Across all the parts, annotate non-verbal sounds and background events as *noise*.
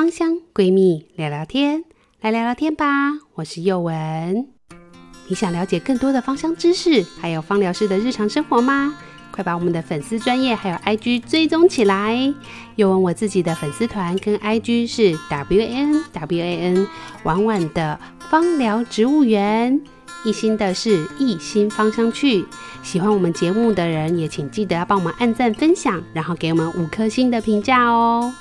芳香闺蜜聊聊天，来聊聊天吧。我是宥文。你想了解更多的芳香知识，还有芳疗师的日常生活吗？快把我们的粉丝专业还有 IG 追踪起来。又文我自己的粉丝团跟 IG 是 W A N W A N 婉婉的芳疗植物园。一心的是一心芳香趣，喜欢我们节目的人也请记得要帮我们按赞分享，然后给我们五颗星的评价哦。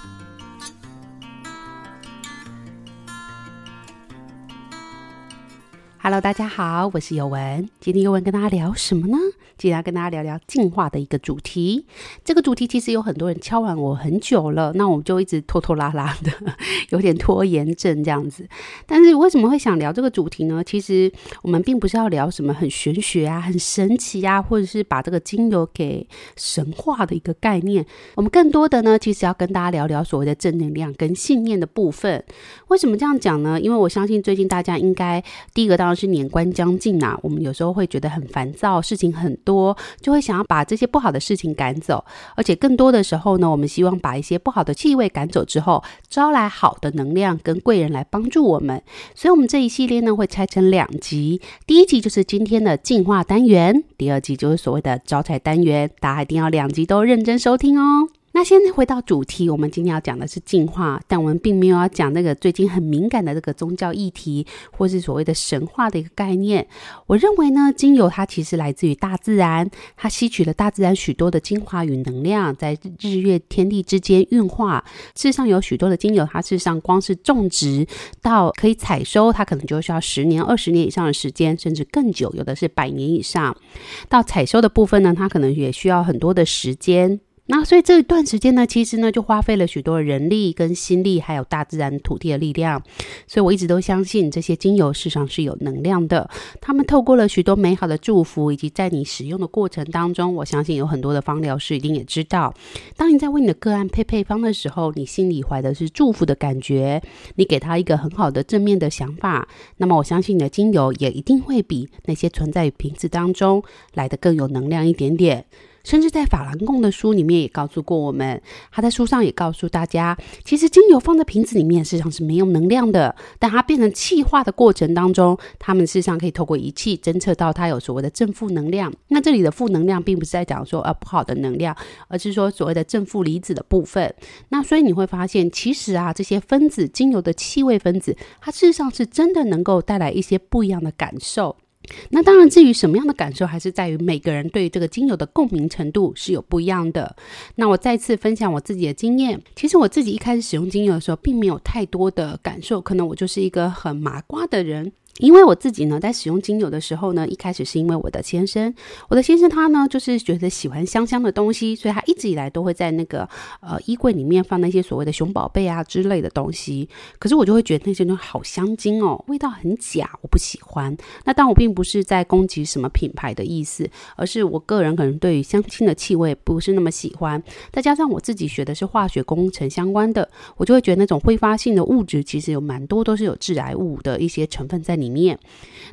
Hello，大家好，我是尤文，今天尤文跟大家聊什么呢？今天要跟大家聊聊进化的一个主题。这个主题其实有很多人敲完我很久了，那我们就一直拖拖拉拉的，*laughs* 有点拖延症这样子。但是为什么会想聊这个主题呢？其实我们并不是要聊什么很玄学啊、很神奇啊，或者是把这个精油给神化的一个概念。我们更多的呢，其实要跟大家聊聊所谓的正能量跟信念的部分。为什么这样讲呢？因为我相信最近大家应该第一个当然是年关将近啊，我们有时候会觉得很烦躁，事情很多。就会想要把这些不好的事情赶走，而且更多的时候呢，我们希望把一些不好的气味赶走之后，招来好的能量跟贵人来帮助我们。所以，我们这一系列呢会拆成两集，第一集就是今天的净化单元，第二集就是所谓的招财单元。大家一定要两集都认真收听哦。那先回到主题，我们今天要讲的是进化，但我们并没有要讲那个最近很敏感的这个宗教议题，或是所谓的神话的一个概念。我认为呢，精油它其实来自于大自然，它吸取了大自然许多的精华与能量，在日月天地之间运化。事实上，有许多的精油，它事实上光是种植到可以采收，它可能就需要十年、二十年以上的时间，甚至更久，有的是百年以上。到采收的部分呢，它可能也需要很多的时间。那所以这一段时间呢，其实呢就花费了许多人力跟心力，还有大自然土地的力量。所以我一直都相信这些精油事实上是有能量的。他们透过了许多美好的祝福，以及在你使用的过程当中，我相信有很多的芳疗师一定也知道，当你在为你的个案配配方的时候，你心里怀的是祝福的感觉，你给他一个很好的正面的想法，那么我相信你的精油也一定会比那些存在于瓶子当中来的更有能量一点点。甚至在法兰贡的书里面也告诉过我们，他在书上也告诉大家，其实精油放在瓶子里面，事实上是没有能量的。但它变成气化的过程当中，他们事实上可以透过仪器侦测到它有所谓的正负能量。那这里的负能量，并不是在讲说呃不好的能量，而是说所谓的正负离子的部分。那所以你会发现，其实啊，这些分子精油的气味分子，它事实上是真的能够带来一些不一样的感受。那当然，至于什么样的感受，还是在于每个人对于这个精油的共鸣程度是有不一样的。那我再次分享我自己的经验，其实我自己一开始使用精油的时候，并没有太多的感受，可能我就是一个很麻瓜的人。因为我自己呢，在使用精油的时候呢，一开始是因为我的先生，我的先生他呢，就是觉得喜欢香香的东西，所以他一直以来都会在那个呃衣柜里面放那些所谓的熊宝贝啊之类的东西。可是我就会觉得那些东西好香精哦，味道很假，我不喜欢。那但我并不是在攻击什么品牌的意思，而是我个人可能对于香精的气味不是那么喜欢。再加上我自己学的是化学工程相关的，我就会觉得那种挥发性的物质其实有蛮多都是有致癌物的一些成分在里面。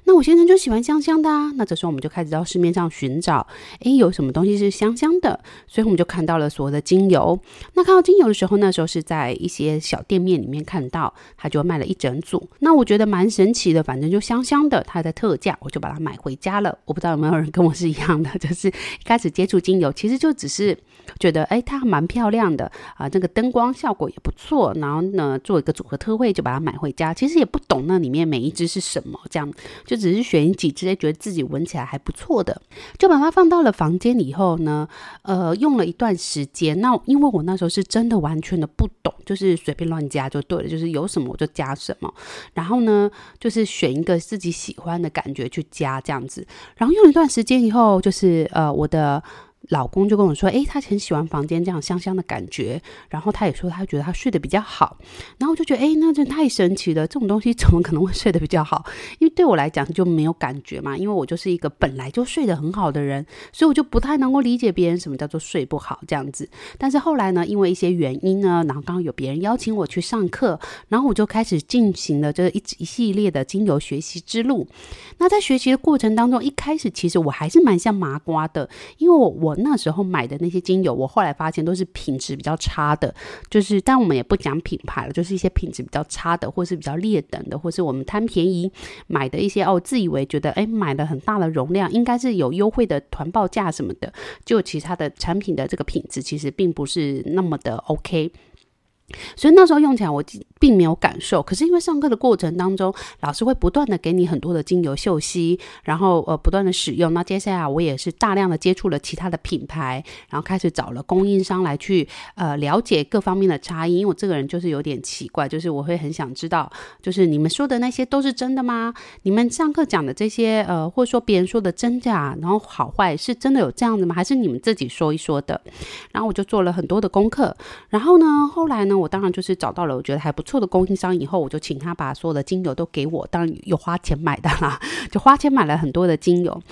那我先生就喜欢香香的啊。那这时候我们就开始到市面上寻找，诶，有什么东西是香香的？所以我们就看到了所谓的精油。那看到精油的时候，那时候是在一些小店面里面看到，他就卖了一整组。那我觉得蛮神奇的，反正就香香的，它在特价，我就把它买回家了。我不知道有没有人跟我是一样的，*laughs* 就是一开始接触精油，其实就只是觉得，诶，它蛮漂亮的啊，这个灯光效果也不错。然后呢，做一个组合特惠，就把它买回家。其实也不懂那里面每一支是什什么。这样就只是选几支，觉得自己闻起来还不错的，就把它放到了房间里以后呢，呃，用了一段时间。那因为我那时候是真的完全的不懂，就是随便乱加就对了，就是有什么我就加什么。然后呢，就是选一个自己喜欢的感觉去加这样子。然后用了一段时间以后，就是呃，我的。老公就跟我说：“诶，他很喜欢房间这样香香的感觉，然后他也说他觉得他睡得比较好。然后我就觉得，诶，那真太神奇了！这种东西怎么可能会睡得比较好？因为对我来讲就没有感觉嘛，因为我就是一个本来就睡得很好的人，所以我就不太能够理解别人什么叫做睡不好这样子。但是后来呢，因为一些原因呢，然后刚刚有别人邀请我去上课，然后我就开始进行了这一一系列的精油学习之路。那在学习的过程当中，一开始其实我还是蛮像麻瓜的，因为我我。那时候买的那些精油，我后来发现都是品质比较差的，就是但我们也不讲品牌了，就是一些品质比较差的，或是比较劣等的，或是我们贪便宜买的一些哦，自以为觉得哎买了很大的容量，应该是有优惠的团报价什么的，就其他的产品的这个品质其实并不是那么的 OK。所以那时候用起来，我并没有感受。可是因为上课的过程当中，老师会不断的给你很多的精油嗅吸，然后呃不断的使用。那接下来我也是大量的接触了其他的品牌，然后开始找了供应商来去呃了解各方面的差异。因为我这个人就是有点奇怪，就是我会很想知道，就是你们说的那些都是真的吗？你们上课讲的这些呃，或者说别人说的真假，然后好坏是真的有这样子吗？还是你们自己说一说的？然后我就做了很多的功课。然后呢，后来呢？我当然就是找到了我觉得还不错的供应商，以后我就请他把所有的精油都给我，当然有花钱买的啦，就花钱买了很多的精油。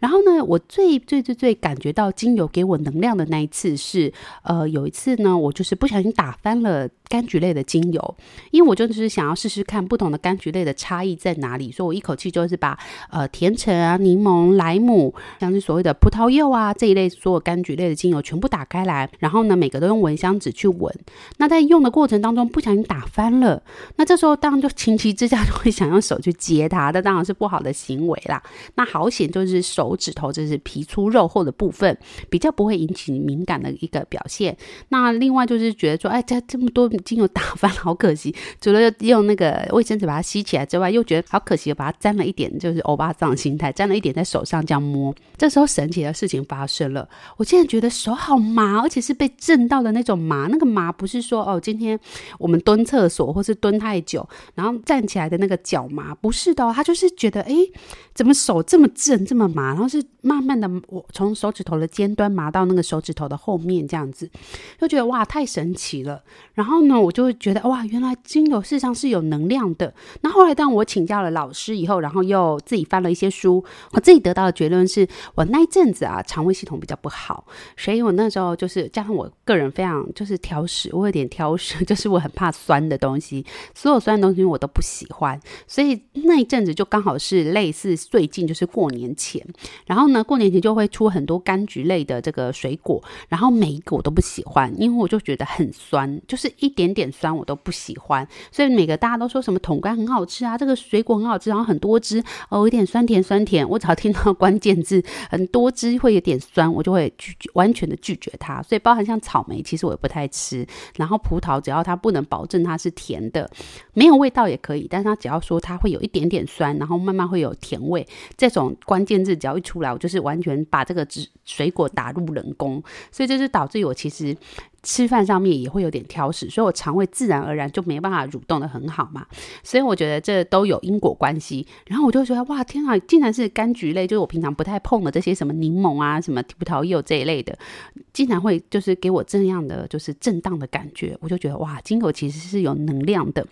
然后呢，我最最最最感觉到精油给我能量的那一次是，呃，有一次呢，我就是不小心打翻了。柑橘类的精油，因为我就是想要试试看不同的柑橘类的差异在哪里，所以我一口气就是把呃甜橙啊、柠檬、莱姆，像是所谓的葡萄柚啊这一类所有柑橘类的精油全部打开来，然后呢每个都用蚊香纸去闻。那在用的过程当中不小心打翻了，那这时候当然就情急之下就会想用手去接它，那当然是不好的行为啦。那好险就是手指头就是皮粗肉厚的部分，比较不会引起敏感的一个表现。那另外就是觉得说，哎，这这么多。精油打翻，好可惜。除了用那个卫生纸把它吸起来之外，又觉得好可惜，把它沾了一点，就是欧巴桑心态，沾了一点在手上这样摸。这时候神奇的事情发生了，我竟然觉得手好麻，而且是被震到的那种麻。那个麻不是说哦，今天我们蹲厕所或是蹲太久，然后站起来的那个脚麻，不是的，他就是觉得哎，怎么手这么震，这么麻，然后是慢慢的，我从手指头的尖端麻到那个手指头的后面这样子，就觉得哇，太神奇了。然后呢，我就会觉得哇，原来精油事实上是有能量的。那后来当我请教了老师以后，然后又自己翻了一些书，我自己得到的结论是我那一阵子啊，肠胃系统比较不好，所以我那时候就是加上我个人非常就是挑食，我有点挑食，*laughs* 就是我很怕酸的东西，所有酸的东西我都不喜欢。所以那一阵子就刚好是类似最近就是过年前，然后呢，过年前就会出很多柑橘类的这个水果，然后每一个我都不喜欢，因为我就觉得很酸，就是一点。点点酸我都不喜欢，所以每个大家都说什么桶柑很好吃啊，这个水果很好吃，然后很多汁哦，有点酸甜酸甜。我只要听到关键字很多汁会有点酸，我就会拒绝，完全的拒绝它。所以包含像草莓，其实我也不太吃。然后葡萄，只要它不能保证它是甜的，没有味道也可以，但是它只要说它会有一点点酸，然后慢慢会有甜味，这种关键字只要一出来，我就是完全把这个汁水果打入冷宫。所以这就导致我其实。吃饭上面也会有点挑食，所以我肠胃自然而然就没办法蠕动得很好嘛，所以我觉得这都有因果关系。然后我就觉得哇，天啊，竟然是柑橘类，就是我平常不太碰的这些什么柠檬啊、什么葡萄柚这一类的，竟然会就是给我这样的就是震荡的感觉，我就觉得哇，精油其实是有能量的。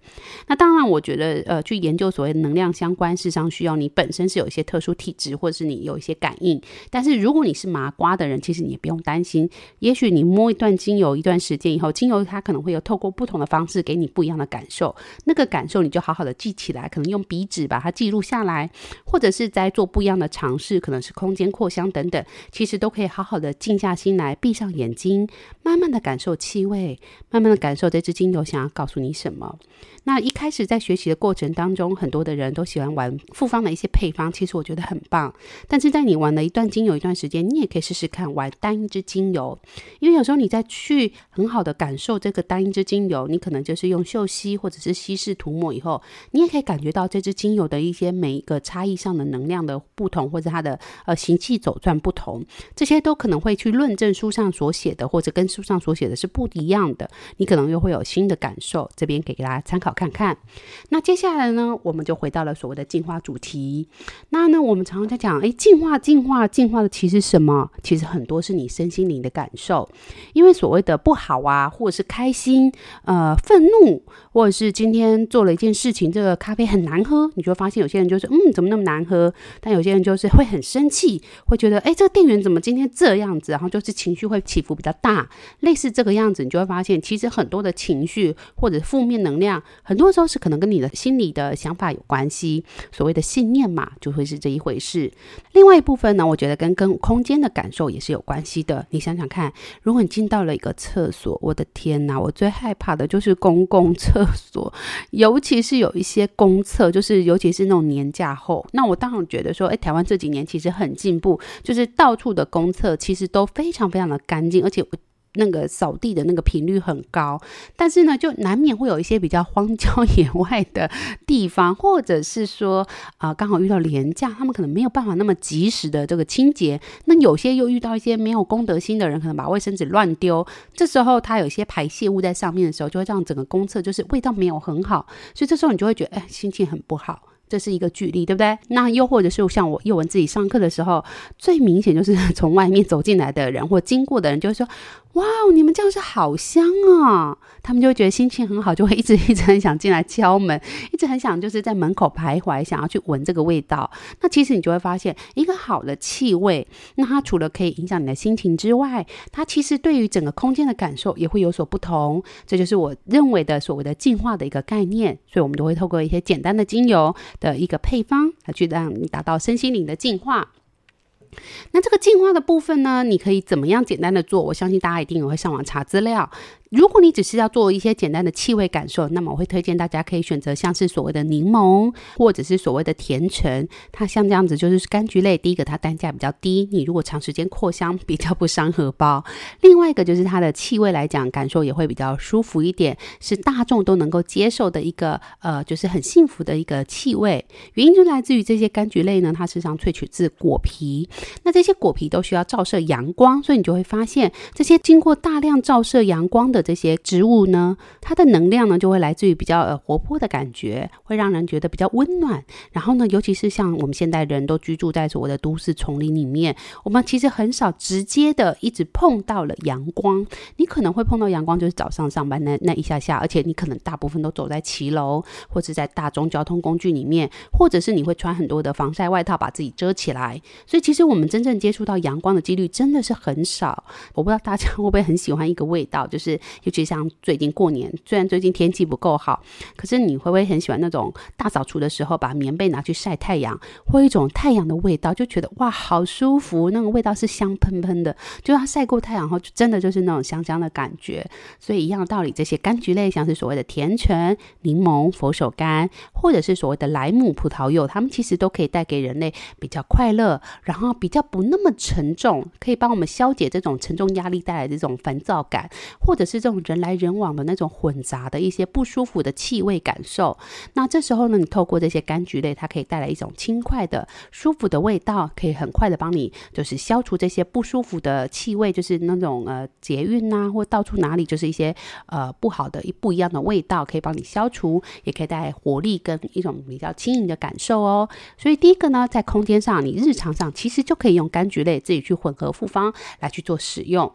那当然，我觉得呃，去研究所谓能量相关，事实上需要你本身是有一些特殊体质，或者是你有一些感应。但是如果你是麻瓜的人，其实你也不用担心，也许你摸一段精油。一段时间以后，精油它可能会有透过不同的方式给你不一样的感受，那个感受你就好好的记起来，可能用笔纸把它记录下来，或者是在做不一样的尝试，可能是空间扩香等等，其实都可以好好的静下心来，闭上眼睛，慢慢的感受气味，慢慢的感受这支精油想要告诉你什么。那一开始在学习的过程当中，很多的人都喜欢玩复方的一些配方，其实我觉得很棒。但是在你玩了一段精油一段时间，你也可以试试看玩单一支精油，因为有时候你在去很好的感受这个单一支精油，你可能就是用嗅吸或者是稀释涂抹以后，你也可以感觉到这支精油的一些每一个差异上的能量的不同，或者它的呃行气走转不同，这些都可能会去论证书上所写的，或者跟书上所写的是不一样的，你可能又会有新的感受。这边给大家参考。看看，那接下来呢，我们就回到了所谓的进化主题。那呢，我们常常在讲，诶，进化，进化，进化的其实什么？其实很多是你身心灵的感受。因为所谓的不好啊，或者是开心、呃愤怒，或者是今天做了一件事情，这个咖啡很难喝，你就会发现有些人就是嗯，怎么那么难喝？但有些人就是会很生气，会觉得哎，这个店员怎么今天这样子？然后就是情绪会起伏比较大，类似这个样子，你就会发现其实很多的情绪或者负面能量，很多时候是可能跟你的心理的想法有关系，所谓的信念嘛，就会是这一回事。另外一部分呢，我觉得跟跟空间的感受也是有关系的。你想想看，如果你进到了一个厕所，我的天哪，我最害怕的就是公共厕所，*laughs* 尤其是有一些公厕，就是尤其是那种年假后，那我当然觉得说，哎，台湾这几年其实很进步，就是到处的公厕其实都非常非常的干净，而且那个扫地的那个频率很高，但是呢，就难免会有一些比较荒郊野外的地方，或者是说啊、刚好遇到连假，他们可能没有办法那么及时的这个清洁。那有些又遇到一些没有公德心的人，可能把卫生纸乱丢，这时候他有些排泄物在上面的时候，就会让整个公厕就是味道没有很好，所以这时候你就会觉得，哎，心情很不好。这是一个举例，对不对？那又或者是像我宥雯自己上课的时候，最明显就是从外面走进来的人或经过的人，就会说。哇哦，你们教室好香啊！他们就会觉得心情很好，就会一直一直很想进来敲门，一直很想就是在门口徘徊，想要去闻这个味道。那其实你就会发现，一个好的气味，那它除了可以影响你的心情之外，它其实对于整个空间的感受也会有所不同。这就是我认为的所谓的净化的一个概念。所以，我们都会透过一些简单的精油的一个配方，来去让你达到身心灵的净化。那这个进化的部分呢，你可以怎么样简单的做？我相信大家一定也会上网查资料。如果你只是要做一些简单的气味感受，那么我会推荐大家可以选择像是所谓的柠檬，或者是所谓的甜橙。它像这样子就是柑橘类。第一个，它单价比较低，你如果长时间扩香比较不伤荷包。另外一个就是它的气味来讲，感受也会比较舒服一点，是大众都能够接受的一个呃，就是很幸福的一个气味。原因就来自于这些柑橘类呢，它实际上萃取自果皮，那这些果皮都需要照射阳光，所以你就会发现这些经过大量照射阳光的。这些植物呢，它的能量呢，就会来自于比较呃活泼的感觉，会让人觉得比较温暖。然后呢，尤其是像我们现代人都居住在所谓的都市丛林里面，我们其实很少直接的一直碰到了阳光。你可能会碰到阳光，就是早上上班那那一下下，而且你可能大部分都走在骑楼或者在大众交通工具里面，或者是你会穿很多的防晒外套把自己遮起来。所以其实我们真正接触到阳光的几率真的是很少。我不知道大家会不会很喜欢一个味道，就是。尤其像最近过年，虽然最近天气不够好，可是你会不会很喜欢那种大扫除的时候，把棉被拿去晒太阳，或一种太阳的味道，就觉得哇，好舒服，那个味道是香喷喷的，就它晒过太阳后，就真的就是那种香香的感觉。所以一样道理，这些柑橘类，像是所谓的甜橙、柠檬、佛手柑，或者是所谓的莱姆、葡萄柚，它们其实都可以带给人类比较快乐，然后比较不那么沉重，可以帮我们消解这种沉重压力带来的这种烦躁感，或者是这种。人来人往的那种混杂的一些不舒服的气味感受，那这时候呢，你透过这些柑橘类，它可以带来一种轻快的、舒服的味道，可以很快的帮你就是消除这些不舒服的气味，就是那种呃捷运呐、啊，或到处哪里就是一些呃不好的一不一样的味道，可以帮你消除，也可以带来活力跟一种比较轻盈的感受哦。所以第一个呢，在空间上，你日常上其实就可以用柑橘类自己去混合复方来去做使用。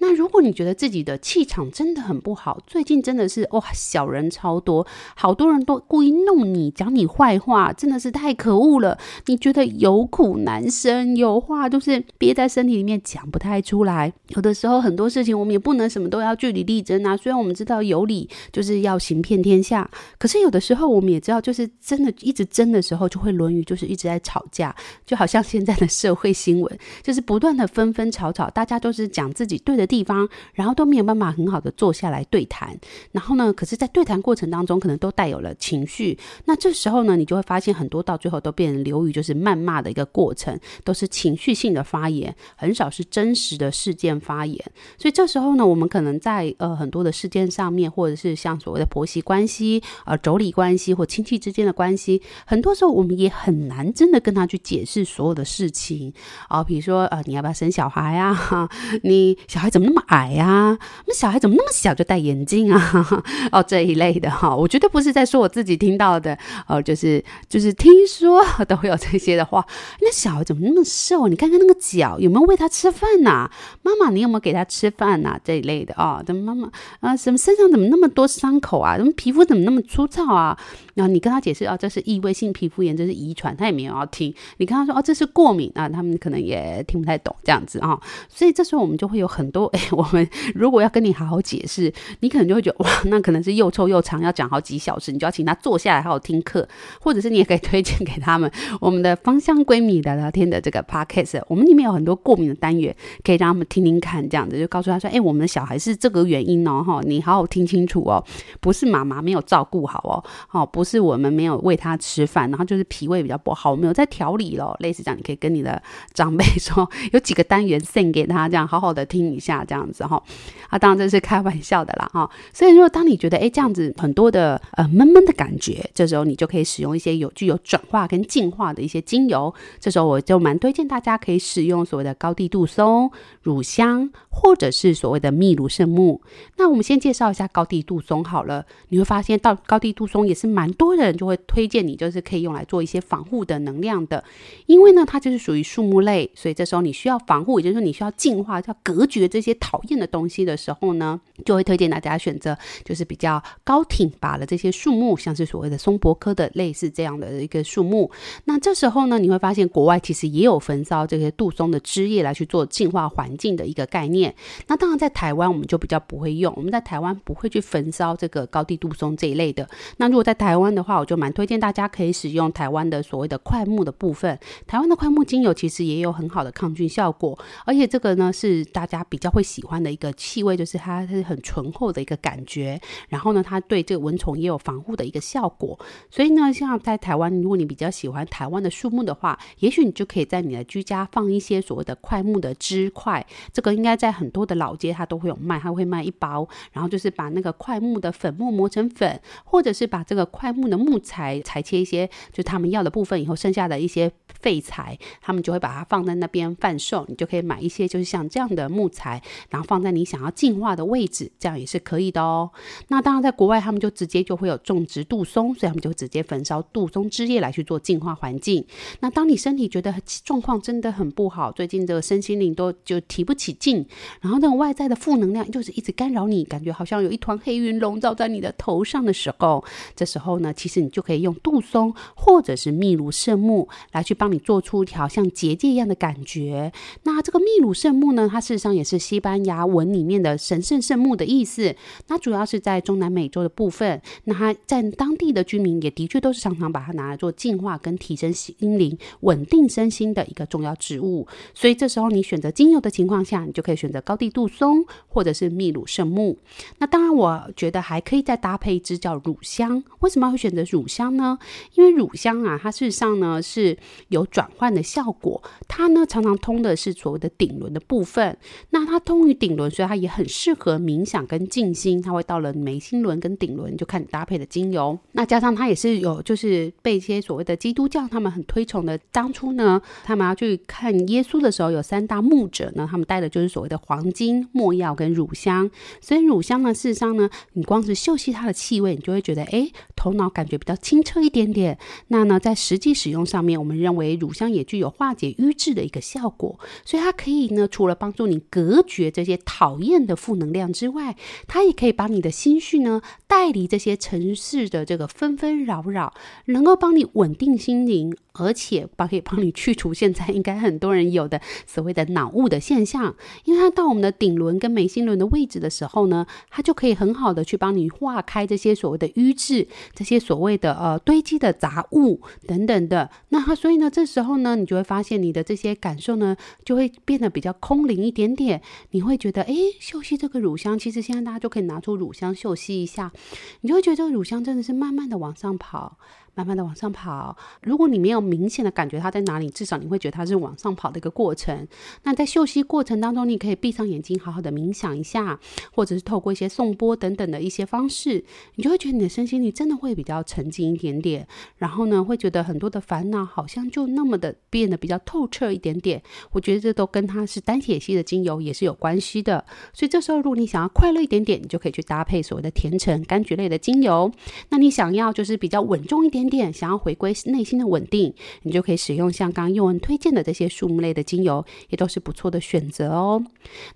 那如果你觉得自己的气场真的很不好，最近真的是哇，小人超多，好多人都故意弄你，讲你坏话，真的是太可恶了。你觉得有苦难伸，有话就是憋在身体里面讲不太出来。有的时候很多事情我们也不能什么都要据理力争啊。虽然我们知道有理就是要行遍天下，可是有的时候我们也知道，就是真的一直争的时候，就会沦于就是一直在吵架，就好像现在的社会新闻，就是不断的纷纷吵吵，大家都是讲自己对的地方，然后都没有办法很好的坐下来对谈。然后呢，可是，在对谈过程当中，可能都带有了情绪。那这时候呢，你就会发现很多到最后都变成流于就是谩骂的一个过程，都是情绪性的发言，很少是真实的事件发言。所以这时候呢，我们可能在呃很多的事件上面，或者是像所谓的婆媳关系、呃妯娌关系或亲戚之间的关系，很多时候我们也很难真的跟他去解释所有的事情啊。比如说呃，你要不要生小孩啊？*laughs* 你小孩怎怎么那么矮呀？那小孩怎么那么小就戴眼镜啊？*laughs* 哦，这一类的哈，我绝对不是在说我自己听到的，哦，就是就是听说都会有这些的话。那小孩怎么那么瘦？你看看那个脚，有没有喂他吃饭呐、妈妈，你有没有给他吃饭呐、这一类的啊，怎么妈妈啊，什么身上怎么那么多伤口啊？怎么皮肤怎么那么粗糙啊？然后你跟他解释啊，这是异位性皮肤炎，这是遗传，他也没有要听。你跟他说哦，这是过敏啊，他们可能也听不太懂这样子啊。所以这时候我们就会有很多 *laughs* 哎，我们如果要跟你好好解释，你可能就会觉得哇，那可能是又臭又长，要讲好几小时，你就要请他坐下来好好听课，或者是你也可以推荐给他们我们的芳香闺蜜聊聊天的这个 podcast，我们里面有很多过敏的单元，可以让他们听听看，这样子就告诉他说，哎，我们的小孩是这个原因哦，哈，你好好听清楚哦，不是妈妈没有照顾好哦，哦，不是我们没有喂他吃饭，然后就是脾胃比较不好，我们有在调理咯，类似这样，你可以跟你的长辈说，*laughs* 有几个单元送给他，这样好好的听一下，这样子哈，*laughs* 啊，当然这是开玩笑的啦，哈，所以如果当你觉得哎这样子很多的呃闷闷的感觉，这时候你就可以使用一些有具有转化跟净化的一些精油，这时候我就蛮推荐大家可以使用所谓的高地杜松、乳香，或者是所谓的秘鲁圣木。那我们先介绍一下高地杜松好了，你会发现到高地杜松也是蛮多人就会推荐你，就是可以用来做一些防护的能量的，因为呢它就是属于树木类，所以这时候你需要防护，也就是说你需要净化、要隔绝这些讨厌的东西的时候呢，就会推荐大家选择就是比较高挺拔的这些树木，像是所谓的松柏科的类似这样的一个树木。那这时候呢，你会发现国外其实也有焚烧这些杜松的枝叶来去做净化环境的一个概念。那当然在台湾我们就比较不会用，我们在台湾不会去焚烧这个高地杜松这一类的。那如果在台湾的话，我就蛮推荐大家可以使用台湾的所谓的快木的部分。台湾的快木精油其实也有很好的抗菌效果，而且这个呢是大家比较会喜欢的一个气味，就是它是很醇厚的一个感觉。然后呢，它对这个蚊虫也有防护的一个效果。所以呢，像在台湾，如果你比较喜欢台湾的树木的话，也许你就可以在你的居家放一些所谓的快木的枝块。这个应该在很多的老街它都会有卖，它会卖一包，然后就是把那个快木的粉末磨成粉，或者是把这个快木的木材裁切一些，就他们要的部分以后剩下的一些废材，他们就会把它放在那边贩售。你就可以买一些，就是像这样的木材，然后放在你想要净化的位置，这样也是可以的哦。那当然，在国外他们就直接就会有种植杜松，所以他们就直接焚烧杜松枝叶来去做净化环境。那当你身体觉得状况真的很不好，最近这个身心灵都就提不起劲，然后那种外在的负能量就是一直干扰你，感觉好像有一团黑云笼罩在你的头上的时候，这时候呢，其实你就可以用杜松或者是秘鲁圣木来去帮你做出一条像结界一样的感觉。那这个秘鲁圣木呢，它事实上也是西班牙文里面的神圣圣木的意思。那主要是在中南美洲的部分，那它在当地的居民也的确都是常常把它拿来做净化跟提升心灵、稳定身心的一个重要植物。所以这时候你选择精油的情况下，你就可以选择高地杜松或者是秘鲁圣木。那当然，我觉得还可以再搭配一支叫乳香。为什么么会选择乳香呢？因为乳香啊，它事实上呢是有转换的效果，它呢常常通的是所谓的顶轮的部分。那它通于顶轮，所以它也很适合冥想跟静心。它会到了眉心轮跟顶轮，就看你搭配的精油。那加上它也是有，就是被一些所谓的基督教他们很推崇的。当初呢，他们要去看耶稣的时候，有三大牧者呢，他们带的就是所谓的黄金、没药跟乳香。所以乳香呢，事实上呢，你光是嗅吸它的气味，你就会觉得，哎，头那感觉比较清澈一点点。那呢，在实际使用上面，我们认为乳香也具有化解瘀滞的一个效果。所以它可以呢，除了帮助你隔绝这些讨厌的负能量之外，它也可以把你的心绪呢带离这些城市的这个纷纷扰扰，能够帮你稳定心灵。而且它可以帮你去除现在应该很多人有的所谓的脑雾的现象，因为它到我们的顶轮跟眉心轮的位置的时候呢，它就可以很好的去帮你化开这些所谓的瘀滞，这些所谓的呃堆积的杂物等等的。那它所以呢，这时候呢，你就会发现你的这些感受呢，就会变得比较空灵一点点。你会觉得，哎，嗅吸这个乳香，其实现在大家就可以拿出乳香嗅吸一下，你就会觉得这个乳香真的是慢慢的往上跑。慢慢的往上跑。如果你没有明显的感觉它在哪里，至少你会觉得它是往上跑的一个过程。那在休息过程当中，你可以闭上眼睛，好好的冥想一下，或者是透过一些颂钵等等的一些方式，你就会觉得你的身心里真的会比较沉静一点点。然后呢，会觉得很多的烦恼好像就那么的变得比较透彻一点点。我觉得这都跟它是单萜系的精油也是有关系的。所以这时候，如果你想要快乐一点点，你就可以去搭配所谓的甜橙、柑橘类的精油。那你想要就是比较稳重一点点，想要回归内心的稳定，你就可以使用像刚刚宥雯推荐的这些树木类的精油，也都是不错的选择哦。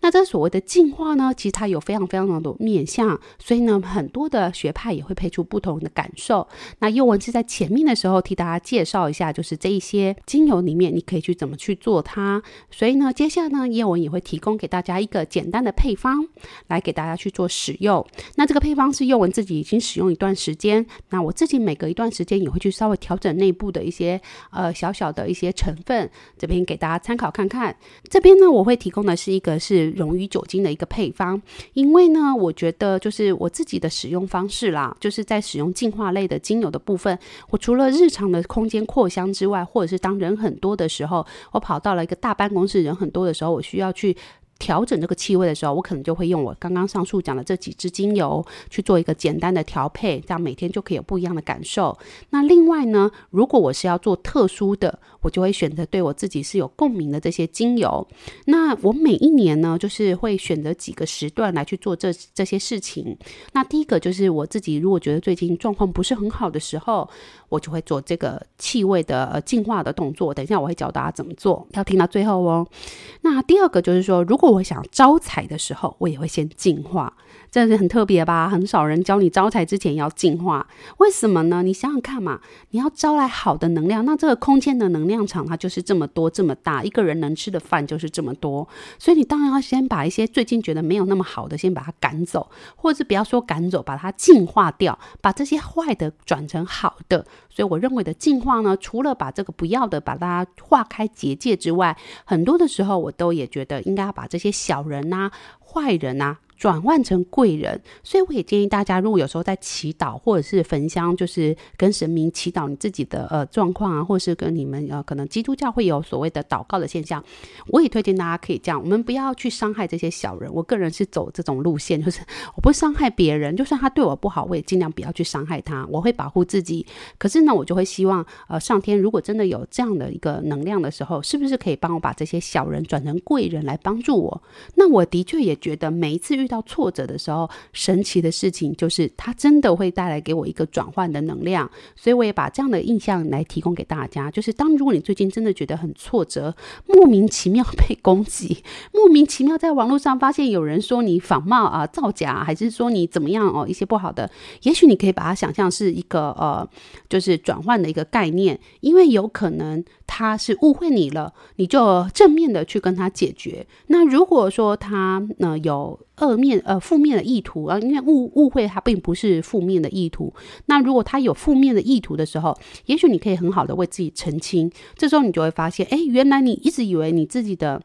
那这所谓的净化呢，其实它有非常非常多的面向，所以呢，很多的学派也会配出不同的感受。那宥雯是在前面的时候替大家介绍一下，就是这一些精油里面你可以去怎么去做它。所以呢，接下来呢，叶文也会提供给大家一个简单的配方，来给大家去做使用。那这个配方是宥雯自己已经使用一段时间，那我自己每隔一段时间也会去稍微调整内部的一些呃小小的一些成分，这边给大家参考看看。这边呢，我会提供的是一个是溶于酒精的一个配方，因为呢，我觉得就是我自己的使用方式啦，就是在使用净化类的精油的部分，我除了日常的空间扩香之外，或者是当人很多的时候，我跑到了一个大办公室人很多的时候，我需要去。调整这个气味的时候，我可能就会用我刚刚上述讲的这几支精油去做一个简单的调配，这样每天就可以有不一样的感受。那另外呢，如果我是要做特殊的，我就会选择对我自己是有共鸣的这些精油。那我每一年呢，就是会选择几个时段来去做这这些事情。那第一个就是我自己如果觉得最近状况不是很好的时候，我就会做这个气味的呃净化的动作。等一下我会教大家怎么做，要听到最后哦。那第二个就是说，如果我想招财的时候，我也会先净化，这是很特别吧？很少人教你招财之前要净化，为什么呢？你想想看嘛，你要招来好的能量，那这个空间的能量量场它就是这么多这么大，一个人能吃的饭就是这么多，所以你当然要先把一些最近觉得没有那么好的，先把它赶走，或者是不要说赶走，把它净化掉，把这些坏的转成好的。所以我认为的净化呢，除了把这个不要的把它划开结界之外，很多的时候我都也觉得应该要把这些小人呐、坏人呐、转换成贵人，所以我也建议大家，如果有时候在祈祷或者是焚香，就是跟神明祈祷你自己的呃状况啊，或是跟你们呃可能基督教会有所谓的祷告的现象，我也推荐大家可以这样，我们不要去伤害这些小人。我个人是走这种路线，就是我不伤害别人，就算他对我不好，我也尽量不要去伤害他，我会保护自己。可是呢，我就会希望呃上天如果真的有这样的一个能量的时候，是不是可以帮我把这些小人转成贵人来帮助我？那我的确也觉得每一次遇到挫折的时候，神奇的事情就是它真的会带来给我一个转换的能量，所以我也把这样的印象来提供给大家。就是当如果你最近真的觉得很挫折，莫名其妙被攻击，莫名其妙在网络上发现有人说你仿冒啊、造假，还是说你怎么样哦，一些不好的，也许你可以把它想象是一个呃，就是转换的一个概念，因为有可能他是误会你了，你就正面的去跟他解决。那如果说他呢、有二面呃负面的意图啊，因为误误会他并不是负面的意图。那如果他有负面的意图的时候，也许你可以很好的为自己澄清。这时候你就会发现，哎，原来你一直以为你自己的。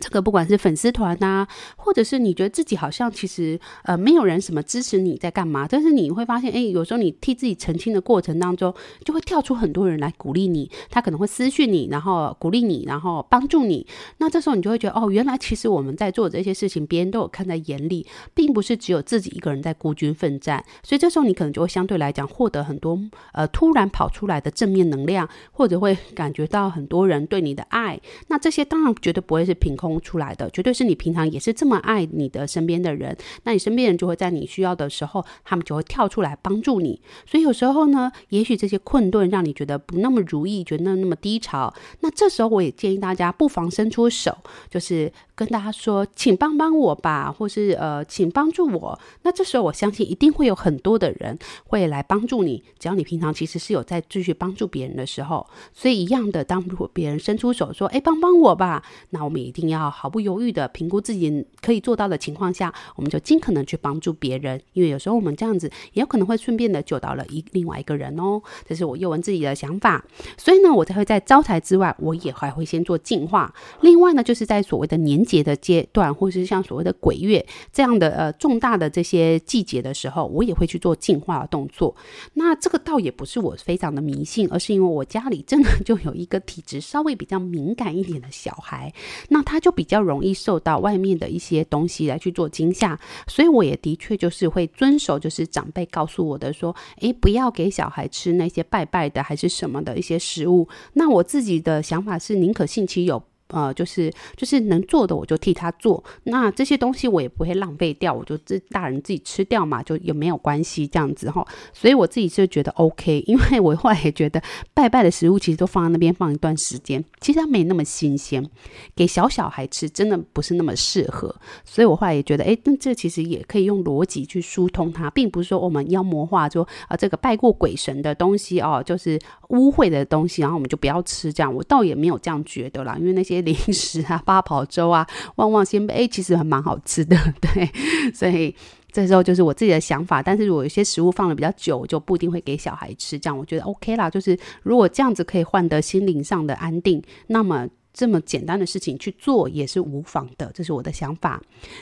这个不管是粉丝团呐，或者是你觉得自己好像其实呃没有人什么支持你在干嘛，但是你会发现，哎，有时候你替自己澄清的过程当中，就会跳出很多人来鼓励你，他可能会私讯你，然后鼓励你，然后帮助你。那这时候你就会觉得，哦，原来其实我们在做这些事情，别人都有看在眼里，并不是只有自己一个人在孤军奋战。所以这时候你可能就会相对来讲获得很多呃突然跑出来的正面能量，或者会感觉到很多人对你的爱。那这些当然绝对不会是凭空。出来的绝对是你平常也是这么爱你的身边的人，那你身边人就会在你需要的时候，他们就会跳出来帮助你。所以有时候呢，也许这些困顿让你觉得不那么如意，觉得那么低潮，那这时候我也建议大家不妨伸出手，就是。跟大家说，请帮帮我吧，或是呃，请帮助我。那这时候，我相信一定会有很多的人会来帮助你。只要你平常其实是有在继续帮助别人的时候，所以一样的，当如果别人伸出手说：“哎，帮帮我吧。”那我们一定要毫不犹豫的评估自己可以做到的情况下，我们就尽可能去帮助别人。因为有时候我们这样子也有可能会顺便的救到了一另外一个人哦。这是我宥雯自己的想法。所以呢，我才会在招财之外，我也还会先做净化。另外呢，就是在所谓的年。节的阶段，或者是像所谓的鬼月这样的呃重大的这些季节的时候，我也会去做净化的动作。那这个倒也不是我非常的迷信，而是因为我家里真的就有一个体质稍微比较敏感一点的小孩，那他就比较容易受到外面的一些东西来去做惊吓，所以我也的确就是会遵守，就是长辈告诉我的说，诶，不要给小孩吃那些拜拜的还是什么的一些食物。那我自己的想法是宁可信其有。呃，就是就是能做的我就替他做，那这些东西我也不会浪费掉，我就自大人自己吃掉嘛，就也没有关系这样子哈。所以我自己就觉得 OK，因为我后来也觉得拜拜的食物其实都放在那边放一段时间，其实它没那么新鲜，给小小孩吃真的不是那么适合。所以我后来也觉得，哎，那这其实也可以用逻辑去疏通它，并不是说我们妖魔化说啊这个拜过鬼神的东西哦，就是污秽的东西，然后我们就不要吃这样。我倒也没有这样觉得啦，因为那些。零食啊，*laughs* 八宝粥啊，旺旺仙贝，诶，其实还蛮好吃的，*laughs* 对，所以这时候就是我自己的想法。但是如果有些食物放的比较久，就不一定会给小孩吃，这样我觉得 OK 啦。就是如果这样子可以换得心灵上的安定，那么。这么简单的事情去做也是无妨的，这是我的想法。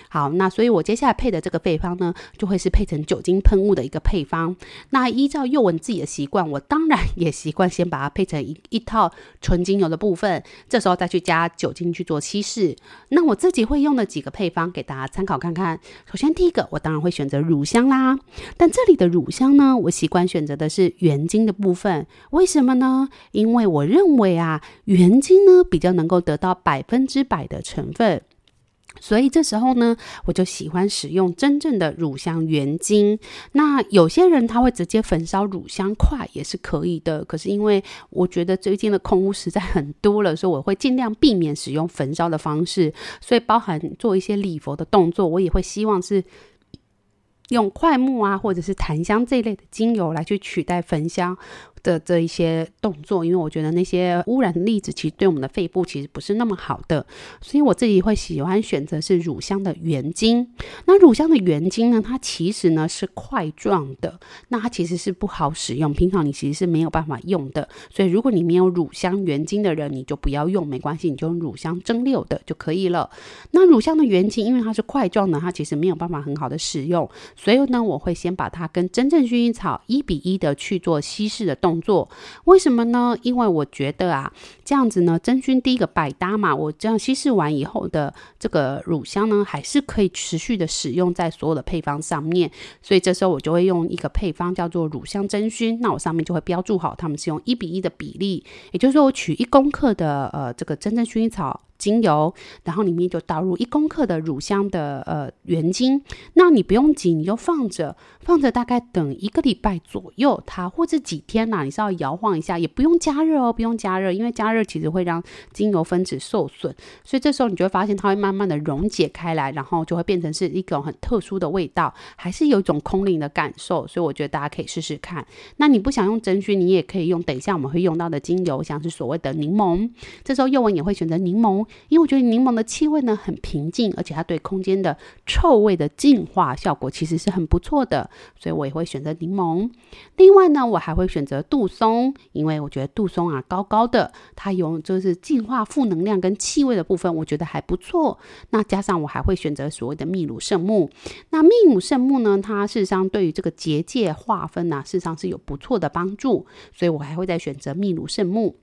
好，那所以我接下来配的这个配方呢，就会是配成酒精喷雾的一个配方。那依照宥雯自己的习惯，我当然也习惯先把它配成一一套纯精油的部分，这时候再去加酒精去做稀释。那我自己会用的几个配方给大家参考看看。首先第一个，我当然会选择乳香啦，但这里的乳香呢，我习惯选择的是原精的部分。为什么呢？因为我认为啊，原精呢比较能够得到百分之百的成分，所以这时候呢，我就喜欢使用真正的乳香原精。那有些人他会直接焚烧乳香块也是可以的，可是因为我觉得最近的空污实在很多了，所以我会尽量避免使用焚烧的方式。所以包含做一些礼佛的动作，我也会希望是。用块木啊，或者是檀香这一类的精油来去取代焚香的这一些动作，因为我觉得那些污染粒子其实对我们的肺部其实不是那么好的，所以我自己会喜欢选择是乳香的原精。那乳香的原精呢，它其实呢是块状的，那它其实是不好使用，平常你其实是没有办法用的。所以如果你没有乳香原精的人，你就不要用，没关系，你就用乳香蒸馏的就可以了。那乳香的原精，因为它是块状的，它其实没有办法很好的使用。所以呢，我会先把它跟真正薰衣草一比一的去做稀释的动作做。为什么呢？因为我觉得啊，这样子呢，真菌第一个百搭嘛。我这样稀释完以后的这个乳香呢，还是可以持续的使用在所有的配方上面。所以这时候我就会用一个配方叫做乳香真菌。那我上面就会标注好，他们是用一比一的比例，也就是说我取一公克的呃这个真正薰衣草。精油，然后里面就倒入一公克的乳香的呃原精，那你不用挤，你就放着，放着大概等一个礼拜左右，它或者几天呐、啊，你稍微摇晃一下，也不用加热哦，不用加热，因为加热其实会让精油分子受损，所以这时候你就会发现它会慢慢的溶解开来，然后就会变成是一种很特殊的味道，还是有一种空灵的感受，所以我觉得大家可以试试看。那你不想用真薰，你也可以用等一下我们会用到的精油，像是所谓的柠檬，这时候幼文也会选择柠檬。因为我觉得柠檬的气味呢很平静，而且它对空间的臭味的净化效果其实是很不错的，所以我也会选择柠檬。另外呢，我还会选择杜松，因为我觉得杜松啊高高的，它有就是净化负能量跟气味的部分，我觉得还不错。那加上我还会选择所谓的秘鲁圣木。那秘鲁圣木呢，它事实上对于这个结界划分啊，事实上是有不错的帮助，所以我还会再选择秘鲁圣木。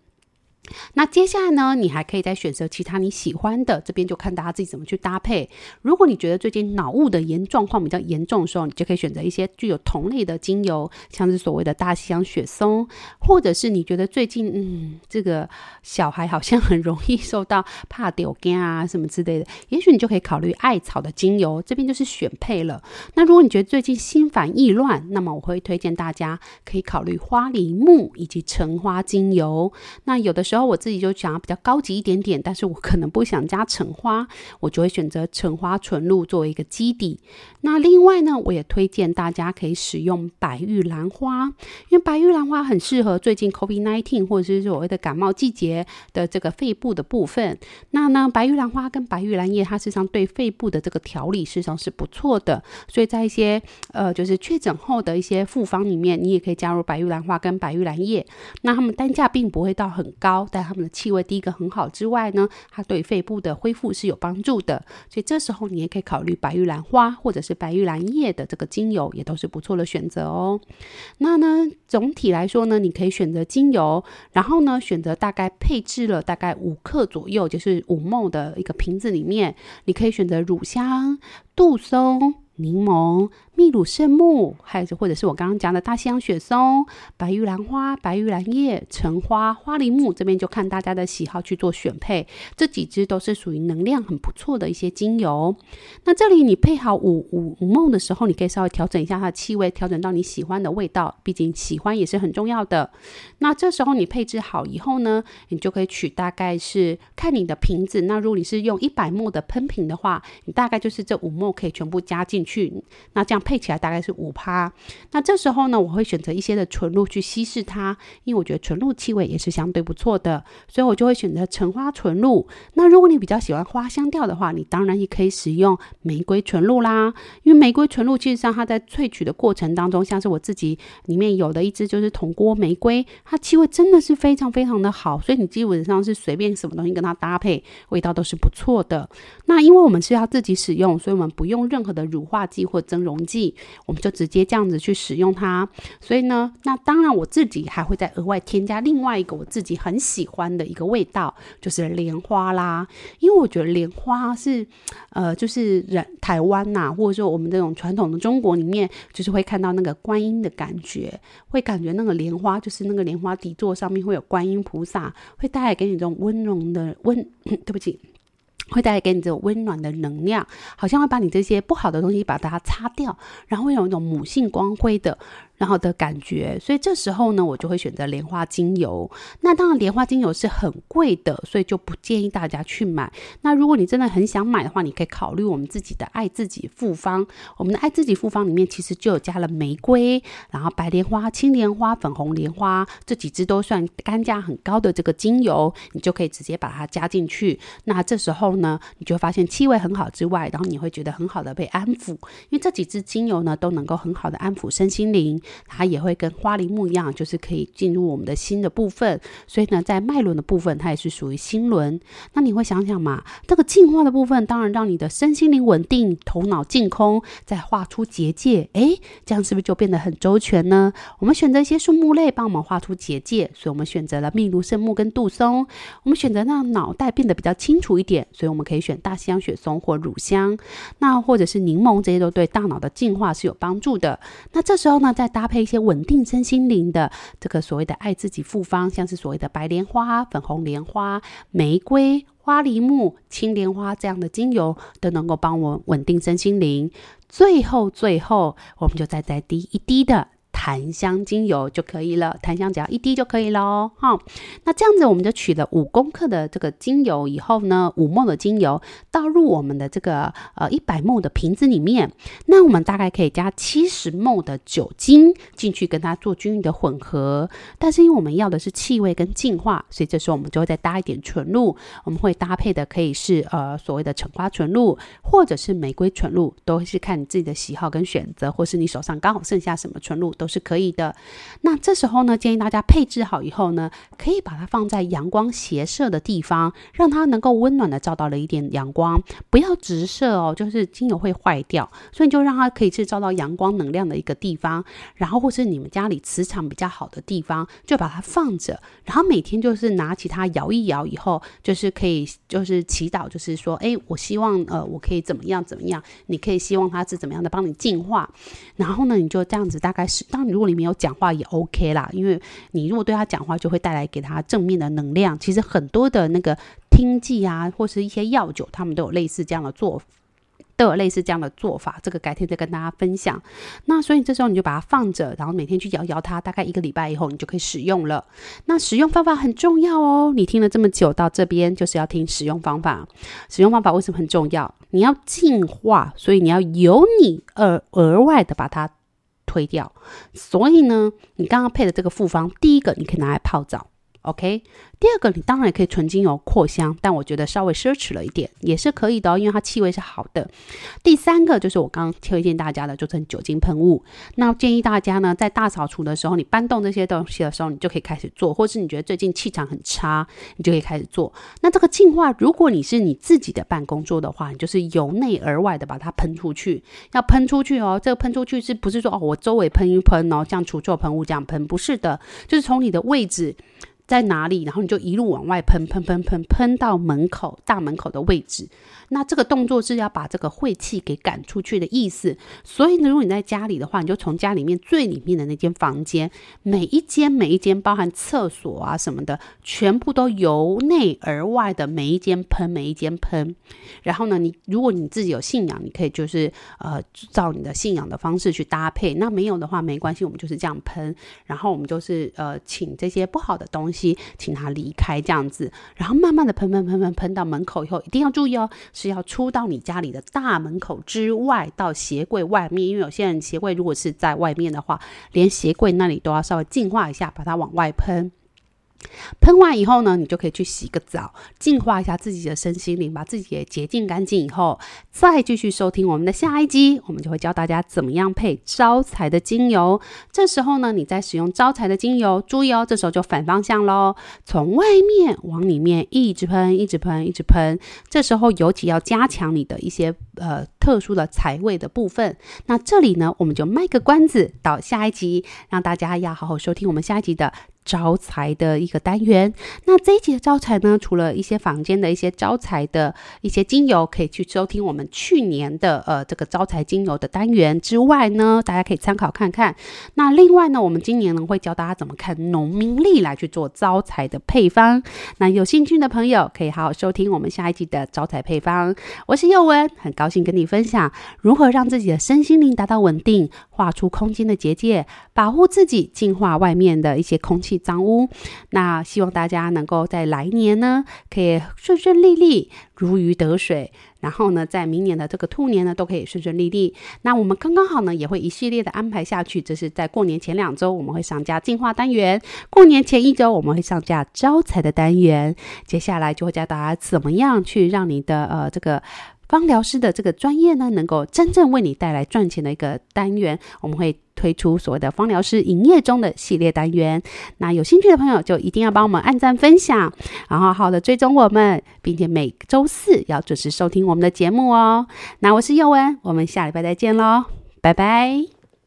那接下来呢，你还可以再选择其他你喜欢的，这边就看大家自己怎么去搭配。如果你觉得最近脑雾的严状况比较严重的时候，你就可以选择一些具有同类的精油，像是所谓的大西洋雪松，或者是你觉得最近嗯，这个小孩好像很容易受到怕丢惊啊什么之类的，也许你就可以考虑艾草的精油，这边就是选配了。那如果你觉得最近心烦意乱，那么我会推荐大家可以考虑花梨木以及橙花精油。那有的时候。然后我自己就想要比较高级一点点，但是我可能不想加橙花，*laughs* 我就会选择橙花纯露作为一个基底。那另外呢，我也推荐大家可以使用白玉兰花，因为白玉兰花很适合最近 COVID-19 或者是所谓的感冒季节的这个肺部的部分。那呢，白玉兰花跟白玉兰叶，它实际上对肺部的这个调理实际上是不错的。所以在一些呃，就是确诊后的一些复方里面，你也可以加入白玉兰花跟白玉兰叶。那它们单价并不会到很高。但它们的气味第一个很好之外呢，它对肺部的恢复是有帮助的。所以这时候你也可以考虑白玉兰花或者是白玉兰叶的这个精油，也都是不错的选择哦。那呢，总体来说呢，你可以选择精油，然后呢，选择大概配置了大概五克左右，就是五梦的一个瓶子里面，你可以选择乳香、杜松、柠檬。秘鲁圣木，还有或者是我刚刚讲的大西洋雪松、白玉兰花、白玉兰叶、橙花、花梨木，这边就看大家的喜好去做选配。这几支都是属于能量很不错的一些精油。那这里你配好五五五梦的时候，你可以稍微调整一下它的气味，调整到你喜欢的味道。毕竟喜欢也是很重要的。那这时候你配置好以后呢，你就可以取大概是看你的瓶子。那如果你是用一百目的喷瓶的话，你大概就是这五梦可以全部加进去。那这样。配起来大概是五趴，那这时候呢，我会选择一些的纯露去稀释它，因为我觉得纯露气味也是相对不错的，所以我就会选择橙花纯露。那如果你比较喜欢花香调的话，你当然也可以使用玫瑰纯露啦，因为玫瑰纯露其实上它在萃取的过程当中，像是我自己里面有的一支就是铜锅玫瑰，它气味真的是非常非常的好，所以你基本上是随便什么东西跟它搭配，味道都是不错的。那因为我们是要自己使用，所以我们不用任何的乳化化剂或增溶剂。我们就直接这样子去使用它，所以呢，那当然我自己还会再额外添加另外一个我自己很喜欢的一个味道，就是莲花啦。因为我觉得莲花是，呃，就是人台湾呐、或者说我们这种传统的中国里面，就是会看到那个观音的感觉，会感觉那个莲花就是那个莲花底座上面会有观音菩萨，会带来给你这种温柔的温，*coughs* 对不起。会带来给你这种温暖的能量，好像会把你这些不好的东西把它擦掉，然后会有一种母性光辉的。然后的感觉，所以这时候呢，我就会选择莲花精油。那当然，莲花精油是很贵的，所以就不建议大家去买。那如果你真的很想买的话，你可以考虑我们自己的爱自己复方。我们的爱自己复方里面其实就有加了玫瑰，然后白莲花、青莲花、粉红莲花这几支都算单价很高的这个精油，你就可以直接把它加进去。那这时候呢，你就发现气味很好之外，然后你会觉得很好的被安抚，因为这几支精油呢都能够很好的安抚身心灵。它也会跟花梨木一样，就是可以进入我们的心的部分。所以呢，在脉轮的部分，它也是属于心轮。那你会想想嘛，这个净化的部分，当然让你的身心灵稳定，头脑净空，再画出结界。诶，这样是不是就变得很周全呢？我们选择一些树木类帮我们画出结界，所以我们选择了秘鲁圣木跟杜松。我们选择让脑袋变得比较清楚一点，所以我们可以选大西洋雪松或乳香，那或者是柠檬，这些都对大脑的净化是有帮助的。那这时候呢，在搭配一些稳定身心灵的这个所谓的爱自己复方，像是所谓的白莲花、粉红莲花、玫瑰、花梨木、青莲花这样的精油，都能够帮我稳定身心灵。最后，最后，我们就再再滴一滴的。檀香精油就可以了，檀香只要一滴就可以了哦哈。那这样子我们就取了五公克的这个精油以后呢，五 ml 的精油倒入我们的这个呃一百 ml 的瓶子里面。那我们大概可以加七十 ml 的酒精进去跟它做均匀的混合。但是因为我们要的是气味跟净化，所以这时候我们就会再搭一点纯露。我们会搭配的可以是呃所谓的橙花纯露，或者是玫瑰纯露，都是看你自己的喜好跟选择，或是你手上刚好剩下什么纯露都。是是可以的。那这时候呢，建议大家配置好以后呢，可以把它放在阳光斜射的地方，让它能够温暖的照到了一点阳光，不要直射哦，就是精油会坏掉。所以你就让它可以是照到阳光能量的一个地方，然后或是你们家里磁场比较好的地方，就把它放着。然后每天就是拿起它摇一摇以后，就是可以就是祈祷，就是说，哎，我希望呃，我可以怎么样怎么样？你可以希望它是怎么样的帮你净化。然后呢，你就这样子大概是。当如果你没有讲话也 OK 啦，因为你如果对他讲话，就会带来给他正面的能量。其实很多的那个听剂啊，或是一些药酒，他们都有类似这样的做，都有类似这样的做法。这个改天再跟大家分享。那所以这时候你就把它放着，然后每天去摇摇它，大概一个礼拜以后，你就可以使用了。那使用方法很重要哦。你听了这么久到这边，就是要听使用方法。使用方法为什么很重要？你要净化，所以你要由你而额外的把它。推掉，所以呢，你刚刚配的这个复方，第一个你可以拿来泡澡 OK，第二个，你当然也可以纯精油扩香，但我觉得稍微奢侈了一点，也是可以的哦，因为它气味是好的。第三个就是我刚推荐大家的，就是酒精喷雾。那建议大家呢，在大扫除的时候，你搬动这些东西的时候，你就可以开始做，或是你觉得最近气场很差，你就可以开始做。那这个净化，如果你是你自己的办公桌的话，你就是由内而外的把它喷出去，要喷出去哦。这个喷出去是不是说哦，我周围喷一喷哦，像除臭喷雾这样喷？不是的，就是从你的位置。在哪里？然后你就一路往外喷，喷喷喷，喷到门口大门口的位置。那这个动作是要把这个晦气给赶出去的意思。所以呢，如果你在家里的话，你就从家里面最里面的那间房间，每一间每一间，包含厕所啊什么的，全部都由内而外的每一间喷，每一间喷。然后呢，你如果你自己有信仰，你可以就是呃照你的信仰的方式去搭配。那没有的话没关系，我们就是这样喷。然后我们就是呃请这些不好的东西，请他离开这样子。然后慢慢的喷喷喷喷喷到门口以后，一定要注意哦。是要出到你家里的大门口之外，到鞋柜外面，因为有些人鞋柜如果是在外面的话，连鞋柜那里都要稍微净化一下，把它往外喷。喷完以后呢，你就可以去洗个澡，净化一下自己的身心灵，把自己也洁净干净以后，再继续收听我们的下一集，我们就会教大家怎么样配招财的精油。这时候呢，你在使用招财的精油，注意哦，这时候就反方向喽，从外面往里面一直喷，一直喷，一直喷。这时候尤其要加强你的一些呃特殊的财位的部分。那这里呢，我们就卖个关子，到下一集，让大家要好好收听我们下一集的。招财的一个单元，那这一集的招财呢，除了一些房间的一些招财的一些精油，可以去收听我们去年的呃这个招财精油的单元之外呢，大家可以参考看看。那另外呢，我们今年呢会教大家怎么看农民历来去做招财的配方。那有兴趣的朋友可以好好收听我们下一集的招财配方。我是宥雯，很高兴跟你分享如何让自己的身心灵达到稳定，画出空间的结界，保护自己，净化外面的一些空气。脏污，那希望大家能够在来年呢，可以顺顺利利，如鱼得水。然后呢，在明年的这个兔年呢，都可以顺顺利利。那我们刚刚好呢，也会一系列的安排下去。这是在过年前两周，我们会上架净化单元；过年前一周，我们会上架招财的单元。接下来就会教大家怎么样去让你的呃这个。芳疗师的这个专业呢，能够真正为你带来赚钱的一个单元，我们会推出所谓的芳疗师营业中的系列单元。那有兴趣的朋友就一定要帮我们按赞分享，然后好好的追踪我们，并且每周四要准时收听我们的节目哦。那我是幼文，我们下礼拜再见喽，拜拜。